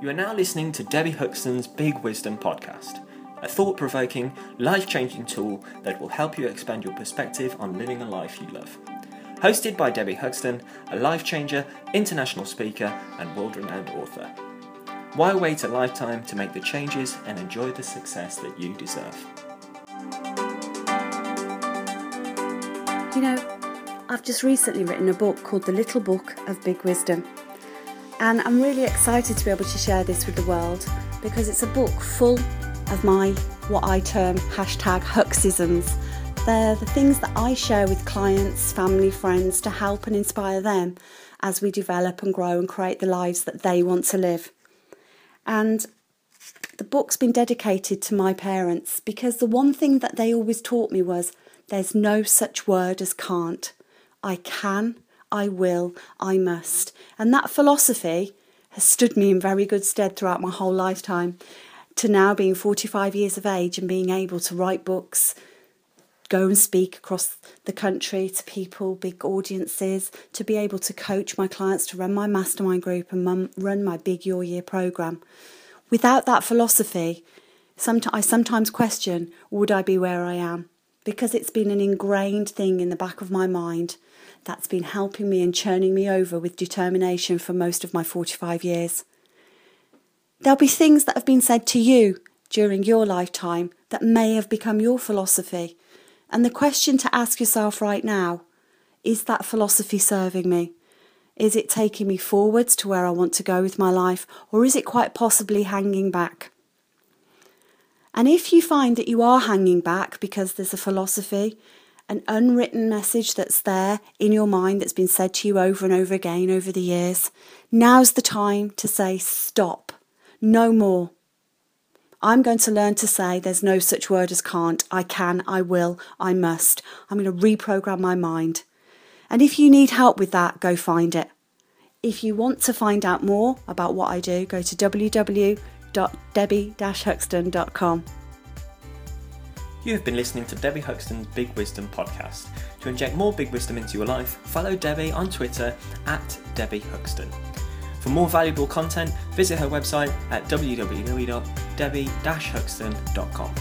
You are now listening to Debbie Huxton's Big Wisdom podcast, a thought provoking, life changing tool that will help you expand your perspective on living a life you love. Hosted by Debbie Huxton, a life changer, international speaker, and world renowned author. Why wait a lifetime to make the changes and enjoy the success that you deserve? You know, I've just recently written a book called The Little Book of Big Wisdom. And I'm really excited to be able to share this with the world because it's a book full of my, what I term hashtag Huxisms. They're the things that I share with clients, family, friends to help and inspire them as we develop and grow and create the lives that they want to live. And the book's been dedicated to my parents because the one thing that they always taught me was there's no such word as can't. I can I will, I must. And that philosophy has stood me in very good stead throughout my whole lifetime to now being 45 years of age and being able to write books, go and speak across the country to people, big audiences, to be able to coach my clients, to run my mastermind group and run my big Your Year program. Without that philosophy, I sometimes question would I be where I am? Because it's been an ingrained thing in the back of my mind that's been helping me and churning me over with determination for most of my 45 years. There'll be things that have been said to you during your lifetime that may have become your philosophy. And the question to ask yourself right now is that philosophy serving me? Is it taking me forwards to where I want to go with my life, or is it quite possibly hanging back? And if you find that you are hanging back because there's a philosophy an unwritten message that's there in your mind that's been said to you over and over again over the years. Now's the time to say stop, no more. I'm going to learn to say there's no such word as can't. I can, I will, I must. I'm going to reprogram my mind. And if you need help with that, go find it. If you want to find out more about what I do, go to www.debbie-huxton.com. You have been listening to Debbie Huxton's Big Wisdom podcast. To inject more big wisdom into your life, follow Debbie on Twitter at Debbie Huxton. For more valuable content, visit her website at www.debbie-huxton.com.